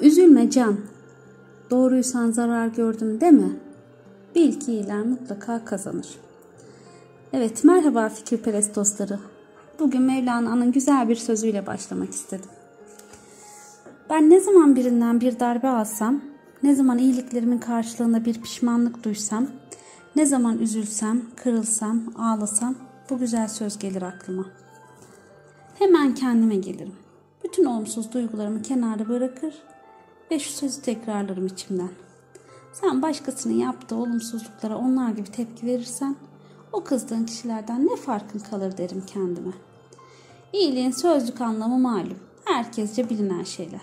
Üzülme can. Doğruysan zarar gördüm deme. Bil ki iyiler mutlaka kazanır. Evet merhaba fikirperest dostları. Bugün Mevlana'nın güzel bir sözüyle başlamak istedim. Ben ne zaman birinden bir darbe alsam, ne zaman iyiliklerimin karşılığında bir pişmanlık duysam, ne zaman üzülsem, kırılsam, ağlasam bu güzel söz gelir aklıma. Hemen kendime gelirim. Bütün olumsuz duygularımı kenara bırakır ve şu sözü tekrarlarım içimden. Sen başkasının yaptığı olumsuzluklara onlar gibi tepki verirsen o kızdığın kişilerden ne farkın kalır derim kendime. İyiliğin sözlük anlamı malum. Herkesce bilinen şeyler.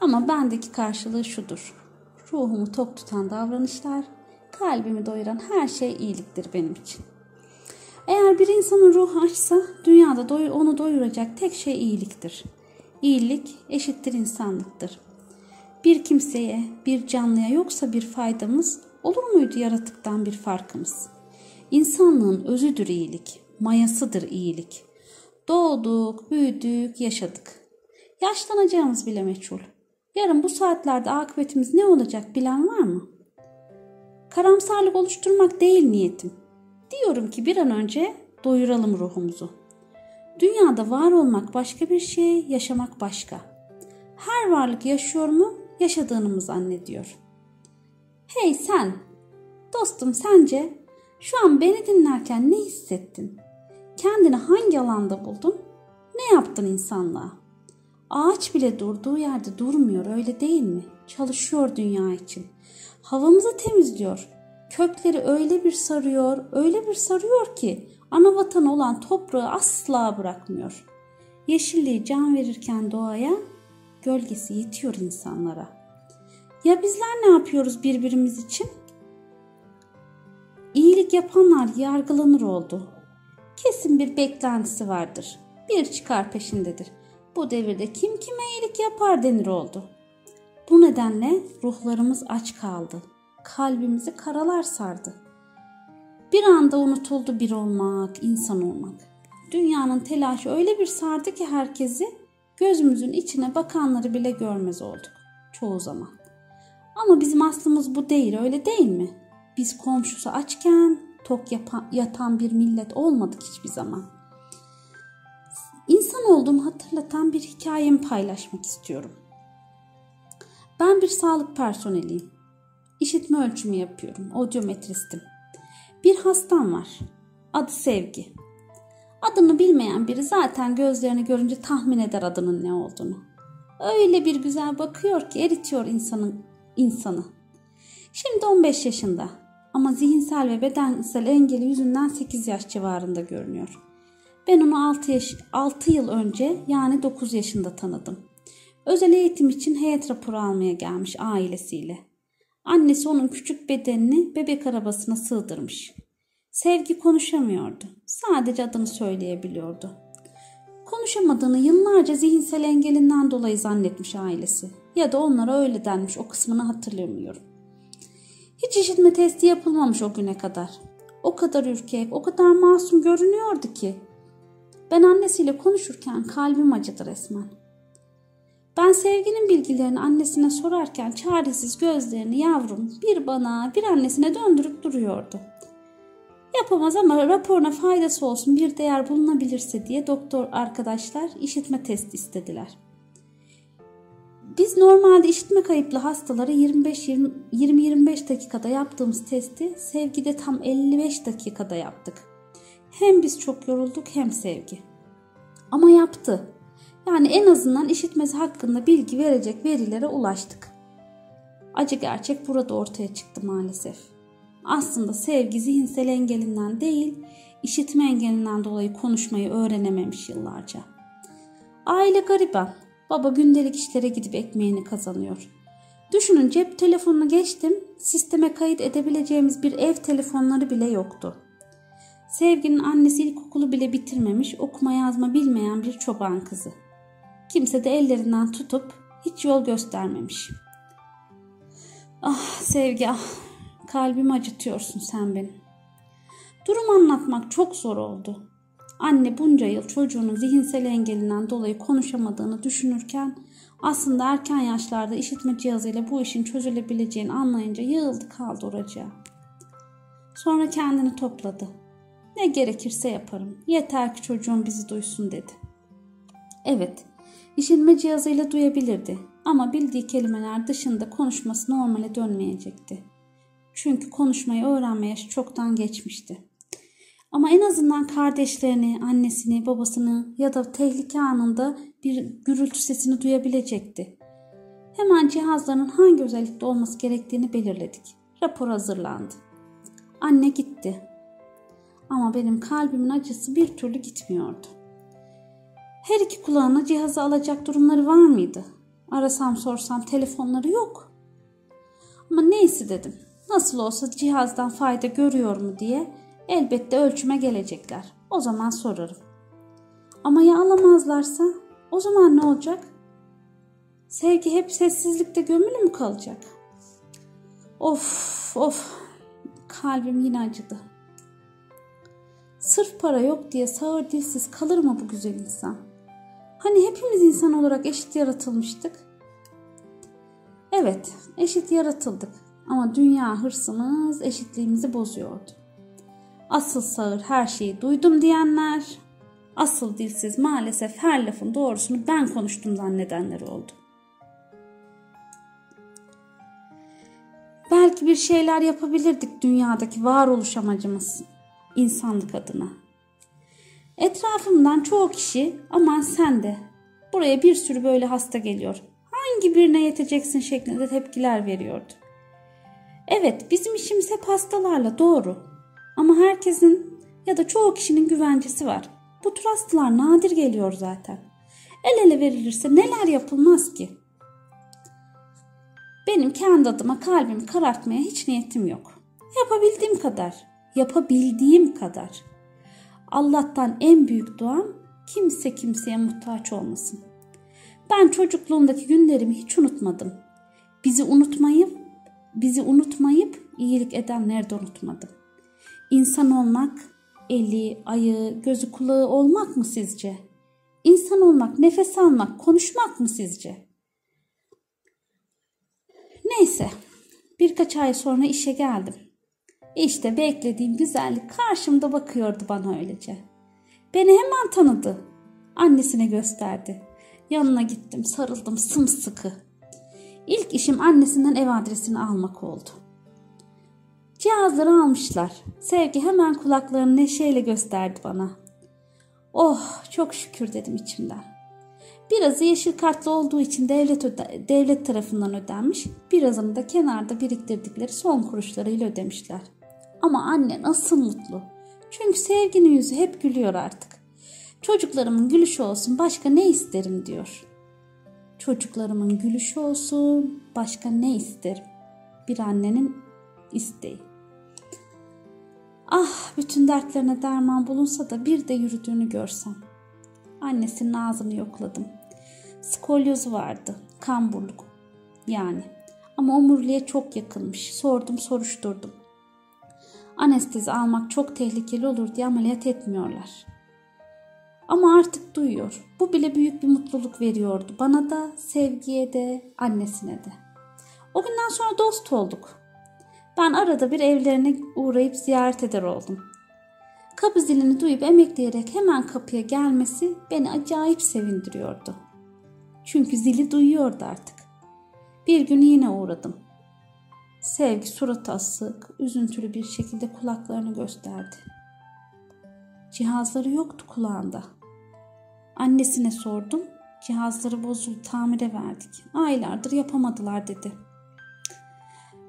Ama bendeki karşılığı şudur. Ruhumu tok tutan davranışlar, kalbimi doyuran her şey iyiliktir benim için. Eğer bir insanın ruhu açsa dünyada onu doyuracak tek şey iyiliktir. İyilik eşittir insanlıktır. Bir kimseye, bir canlıya yoksa bir faydamız olur muydu yaratıktan bir farkımız? İnsanlığın özüdür iyilik, mayasıdır iyilik. Doğduk, büyüdük, yaşadık. Yaşlanacağımız bile meçhul. Yarın bu saatlerde akıbetimiz ne olacak bilen var mı? Karamsarlık oluşturmak değil niyetim. Diyorum ki bir an önce doyuralım ruhumuzu. Dünyada var olmak başka bir şey, yaşamak başka. Her varlık yaşıyor mu, yaşadığını mı zannediyor? Hey sen, dostum sence şu an beni dinlerken ne hissettin? Kendini hangi alanda buldun? Ne yaptın insanlığa? Ağaç bile durduğu yerde durmuyor öyle değil mi? Çalışıyor dünya için. Havamızı temizliyor. Kökleri öyle bir sarıyor, öyle bir sarıyor ki ana vatan olan toprağı asla bırakmıyor. Yeşilliği can verirken doğaya, gölgesi yetiyor insanlara. Ya bizler ne yapıyoruz birbirimiz için? İyilik yapanlar yargılanır oldu. Kesin bir beklentisi vardır. Bir çıkar peşindedir. Bu devirde kim kime iyilik yapar denir oldu. Bu nedenle ruhlarımız aç kaldı. Kalbimizi karalar sardı. Bir anda unutuldu bir olmak, insan olmak. Dünyanın telaşı öyle bir sardı ki herkesi gözümüzün içine bakanları bile görmez olduk çoğu zaman. Ama bizim aslımız bu değil öyle değil mi? Biz komşusu açken tok yapan, yatan bir millet olmadık hiçbir zaman. İnsan olduğumu hatırlatan bir hikayemi paylaşmak istiyorum. Ben bir sağlık personeliyim. İşitme ölçümü yapıyorum. Audiometristim. Bir hastam var. Adı Sevgi. Adını bilmeyen biri zaten gözlerini görünce tahmin eder adının ne olduğunu. Öyle bir güzel bakıyor ki eritiyor insanın insanı. Şimdi 15 yaşında ama zihinsel ve bedensel engeli yüzünden 8 yaş civarında görünüyor. Ben onu 6, yaş, 6 yıl önce yani 9 yaşında tanıdım. Özel eğitim için heyet raporu almaya gelmiş ailesiyle. Annesi onun küçük bedenini bebek arabasına sığdırmış. Sevgi konuşamıyordu. Sadece adını söyleyebiliyordu. Konuşamadığını yıllarca zihinsel engelinden dolayı zannetmiş ailesi. Ya da onlara öyle denmiş o kısmını hatırlamıyorum. Hiç işitme testi yapılmamış o güne kadar. O kadar ürkek, o kadar masum görünüyordu ki. Ben annesiyle konuşurken kalbim acıdı resmen. Ben sevginin bilgilerini annesine sorarken çaresiz gözlerini yavrum bir bana bir annesine döndürüp duruyordu. Yapamaz ama raporuna faydası olsun bir değer bulunabilirse diye doktor arkadaşlar işitme testi istediler. Biz normalde işitme kayıplı hastalara 25-20-25 dakikada yaptığımız testi sevgide tam 55 dakikada yaptık. Hem biz çok yorulduk hem sevgi. Ama yaptı. Yani en azından işitmesi hakkında bilgi verecek verilere ulaştık. Acı gerçek burada ortaya çıktı maalesef. Aslında sevgi zihinsel engelinden değil, işitme engelinden dolayı konuşmayı öğrenememiş yıllarca. Aile gariban. Baba gündelik işlere gidip ekmeğini kazanıyor. Düşünün cep telefonunu geçtim, sisteme kayıt edebileceğimiz bir ev telefonları bile yoktu. Sevginin annesi ilkokulu bile bitirmemiş, okuma yazma bilmeyen bir çoban kızı. Kimse de ellerinden tutup hiç yol göstermemiş. Ah Sevgi ah, kalbimi acıtıyorsun sen benim. Durum anlatmak çok zor oldu. Anne bunca yıl çocuğunun zihinsel engelinden dolayı konuşamadığını düşünürken Aslında erken yaşlarda işitme cihazıyla bu işin çözülebileceğini anlayınca yığıldı kaldı oracığa. Sonra kendini topladı. Ne gerekirse yaparım. Yeter ki çocuğum bizi duysun dedi. Evet, işitme cihazıyla duyabilirdi ama bildiği kelimeler dışında konuşması normale dönmeyecekti. Çünkü konuşmayı öğrenme yaşı çoktan geçmişti. Ama en azından kardeşlerini, annesini, babasını ya da tehlike anında bir gürültü sesini duyabilecekti. Hemen cihazların hangi özellikte olması gerektiğini belirledik. Rapor hazırlandı. Anne gitti. Ama benim kalbimin acısı bir türlü gitmiyordu. Her iki kulağına cihazı alacak durumları var mıydı? Arasam sorsam telefonları yok. Ama neyse dedim. Nasıl olsa cihazdan fayda görüyor mu diye elbette ölçüme gelecekler. O zaman sorarım. Ama ya alamazlarsa o zaman ne olacak? Sevgi hep sessizlikte gömülü mü kalacak? Of of kalbim yine acıdı. Sırf para yok diye sağır dilsiz kalır mı bu güzel insan? Hani hepimiz insan olarak eşit yaratılmıştık. Evet, eşit yaratıldık ama dünya hırsımız eşitliğimizi bozuyordu. Asıl sağır her şeyi duydum diyenler, asıl dilsiz maalesef her lafın doğrusunu ben konuştum zannedenler oldu. Belki bir şeyler yapabilirdik dünyadaki varoluş amacımız insanlık adına. Etrafımdan çoğu kişi aman sen de buraya bir sürü böyle hasta geliyor. Hangi birine yeteceksin şeklinde tepkiler veriyordu. Evet bizim işimiz hep hastalarla doğru. Ama herkesin ya da çoğu kişinin güvencesi var. Bu tür hastalar nadir geliyor zaten. El ele verilirse neler yapılmaz ki? Benim kendi adıma kalbimi karartmaya hiç niyetim yok. Yapabildiğim kadar, yapabildiğim kadar. Allah'tan en büyük duam kimse kimseye muhtaç olmasın. Ben çocukluğumdaki günlerimi hiç unutmadım. Bizi unutmayıp, bizi unutmayıp iyilik edenleri de unutmadım. İnsan olmak, eli, ayağı, gözü kulağı olmak mı sizce? İnsan olmak, nefes almak, konuşmak mı sizce? Neyse, birkaç ay sonra işe geldim. İşte beklediğim güzellik karşımda bakıyordu bana öylece. Beni hemen tanıdı. Annesine gösterdi. Yanına gittim, sarıldım sımsıkı. İlk işim annesinden ev adresini almak oldu. Cihazları almışlar. Sevgi hemen kulaklarını neşeyle gösterdi bana. Oh çok şükür dedim içimden. Birazı yeşil kartlı olduğu için devlet öde, devlet tarafından ödenmiş, birazını da kenarda biriktirdikleri son kuruşlarıyla ödemişler. Ama anne nasıl mutlu. Çünkü sevginin yüzü hep gülüyor artık. Çocuklarımın gülüşü olsun başka ne isterim diyor. Çocuklarımın gülüşü olsun başka ne isterim? Bir annenin isteği. Ah bütün dertlerine derman bulunsa da bir de yürüdüğünü görsem. Annesinin ağzını yokladım. Skolyozu vardı. Kamburluk. Yani. Ama omuriliğe çok yakınmış. Sordum soruşturdum. Anestezi almak çok tehlikeli olur diye ameliyat etmiyorlar. Ama artık duyuyor. Bu bile büyük bir mutluluk veriyordu. Bana da, sevgiye de, annesine de. O günden sonra dost olduk. Ben arada bir evlerine uğrayıp ziyaret eder oldum. Kapı zilini duyup emekleyerek hemen kapıya gelmesi beni acayip sevindiriyordu. Çünkü zili duyuyordu artık. Bir gün yine uğradım. Sevgi suratı asık, üzüntülü bir şekilde kulaklarını gösterdi. Cihazları yoktu kulağında. Annesine sordum. Cihazları bozuldu, tamire verdik. Aylardır yapamadılar dedi.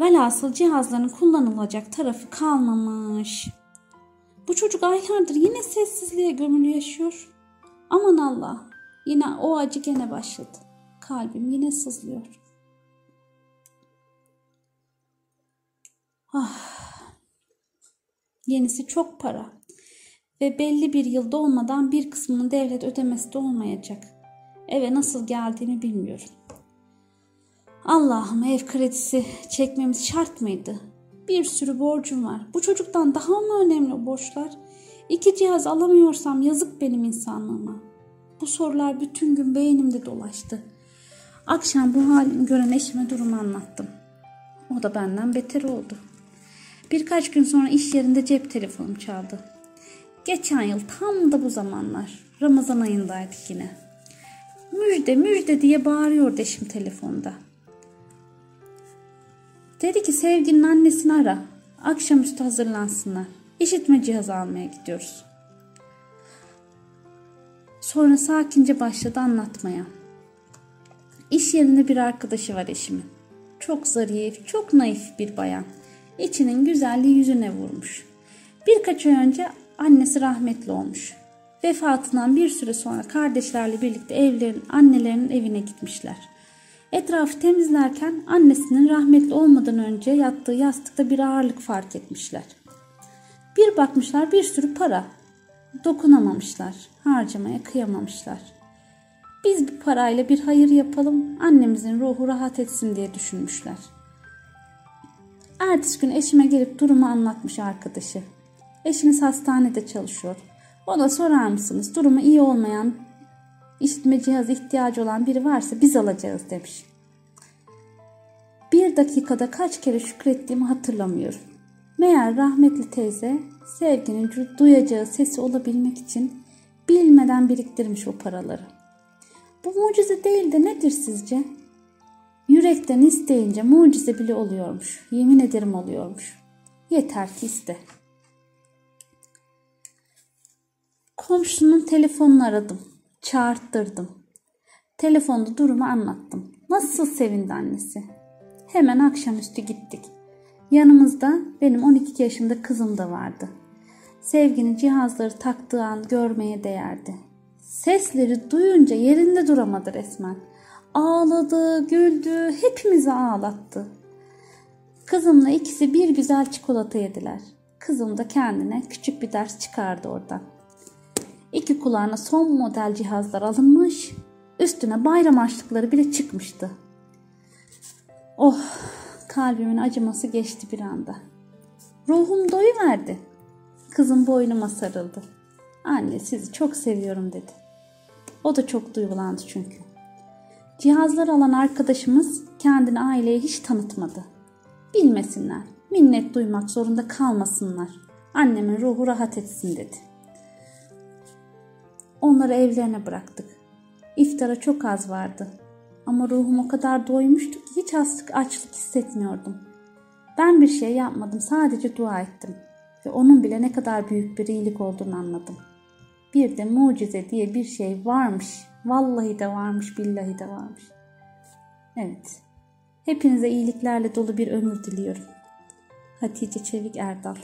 Velhasıl cihazların kullanılacak tarafı kalmamış. Bu çocuk aylardır yine sessizliğe gömülü yaşıyor. Aman Allah, yine o acı gene başladı. Kalbim yine sızlıyor. Ah. Yenisi çok para. Ve belli bir yılda olmadan bir kısmını devlet ödemesi de olmayacak. Eve nasıl geldiğimi bilmiyorum. Allah'ım ev kredisi çekmemiz şart mıydı? Bir sürü borcum var. Bu çocuktan daha mı önemli borçlar? İki cihaz alamıyorsam yazık benim insanlığıma. Bu sorular bütün gün beynimde dolaştı. Akşam bu halimi gören eşime durumu anlattım. O da benden beter oldu. Birkaç gün sonra iş yerinde cep telefonum çaldı. Geçen yıl tam da bu zamanlar Ramazan ayındaydık yine. Müjde müjde diye bağırıyordu eşim telefonda. Dedi ki sevginin annesini ara. Akşamüstü hazırlansınlar. İşitme cihazı almaya gidiyoruz. Sonra sakince başladı anlatmaya. İş yerinde bir arkadaşı var eşimin. Çok zarif, çok naif bir bayan. İçinin güzelliği yüzüne vurmuş. Birkaç ay önce annesi rahmetli olmuş. Vefatından bir süre sonra kardeşlerle birlikte evlerin, annelerinin evine gitmişler. Etrafı temizlerken annesinin rahmetli olmadan önce yattığı yastıkta bir ağırlık fark etmişler. Bir bakmışlar bir sürü para. Dokunamamışlar, harcamaya kıyamamışlar. Biz bu parayla bir hayır yapalım, annemizin ruhu rahat etsin diye düşünmüşler. Ertesi gün eşime gelip durumu anlatmış arkadaşı. Eşiniz hastanede çalışıyor. Ona sorar mısınız durumu iyi olmayan işitme cihazı ihtiyacı olan biri varsa biz alacağız demiş. Bir dakikada kaç kere şükrettiğimi hatırlamıyorum. Meğer rahmetli teyze sevginin duyacağı sesi olabilmek için bilmeden biriktirmiş o paraları. Bu mucize değil de nedir sizce? Yürekten isteyince mucize bile oluyormuş. Yemin ederim oluyormuş. Yeter ki iste. Komşunun telefonunu aradım. Çağırttırdım. Telefonda durumu anlattım. Nasıl sevindi annesi. Hemen akşamüstü gittik. Yanımızda benim 12 yaşında kızım da vardı. Sevginin cihazları taktığı an görmeye değerdi. Sesleri duyunca yerinde duramadı resmen. Ağladı, güldü, hepimizi ağlattı. Kızımla ikisi bir güzel çikolata yediler. Kızım da kendine küçük bir ders çıkardı oradan. İki kulağına son model cihazlar alınmış, üstüne bayram harçlıkları bile çıkmıştı. Oh, kalbimin acıması geçti bir anda. Ruhum doyuverdi. Kızım boynuma sarıldı. Anne sizi çok seviyorum dedi. O da çok duygulandı çünkü. Cihazlar alan arkadaşımız kendini aileye hiç tanıtmadı. Bilmesinler, minnet duymak zorunda kalmasınlar. Annemin ruhu rahat etsin dedi. Onları evlerine bıraktık. İftara çok az vardı. Ama ruhum o kadar doymuştu ki hiç açlık, açlık hissetmiyordum. Ben bir şey yapmadım, sadece dua ettim. Ve onun bile ne kadar büyük bir iyilik olduğunu anladım. Bir de mucize diye bir şey varmış. Vallahi de varmış, billahi de varmış. Evet. Hepinize iyiliklerle dolu bir ömür diliyorum. Hatice Çevik Erdal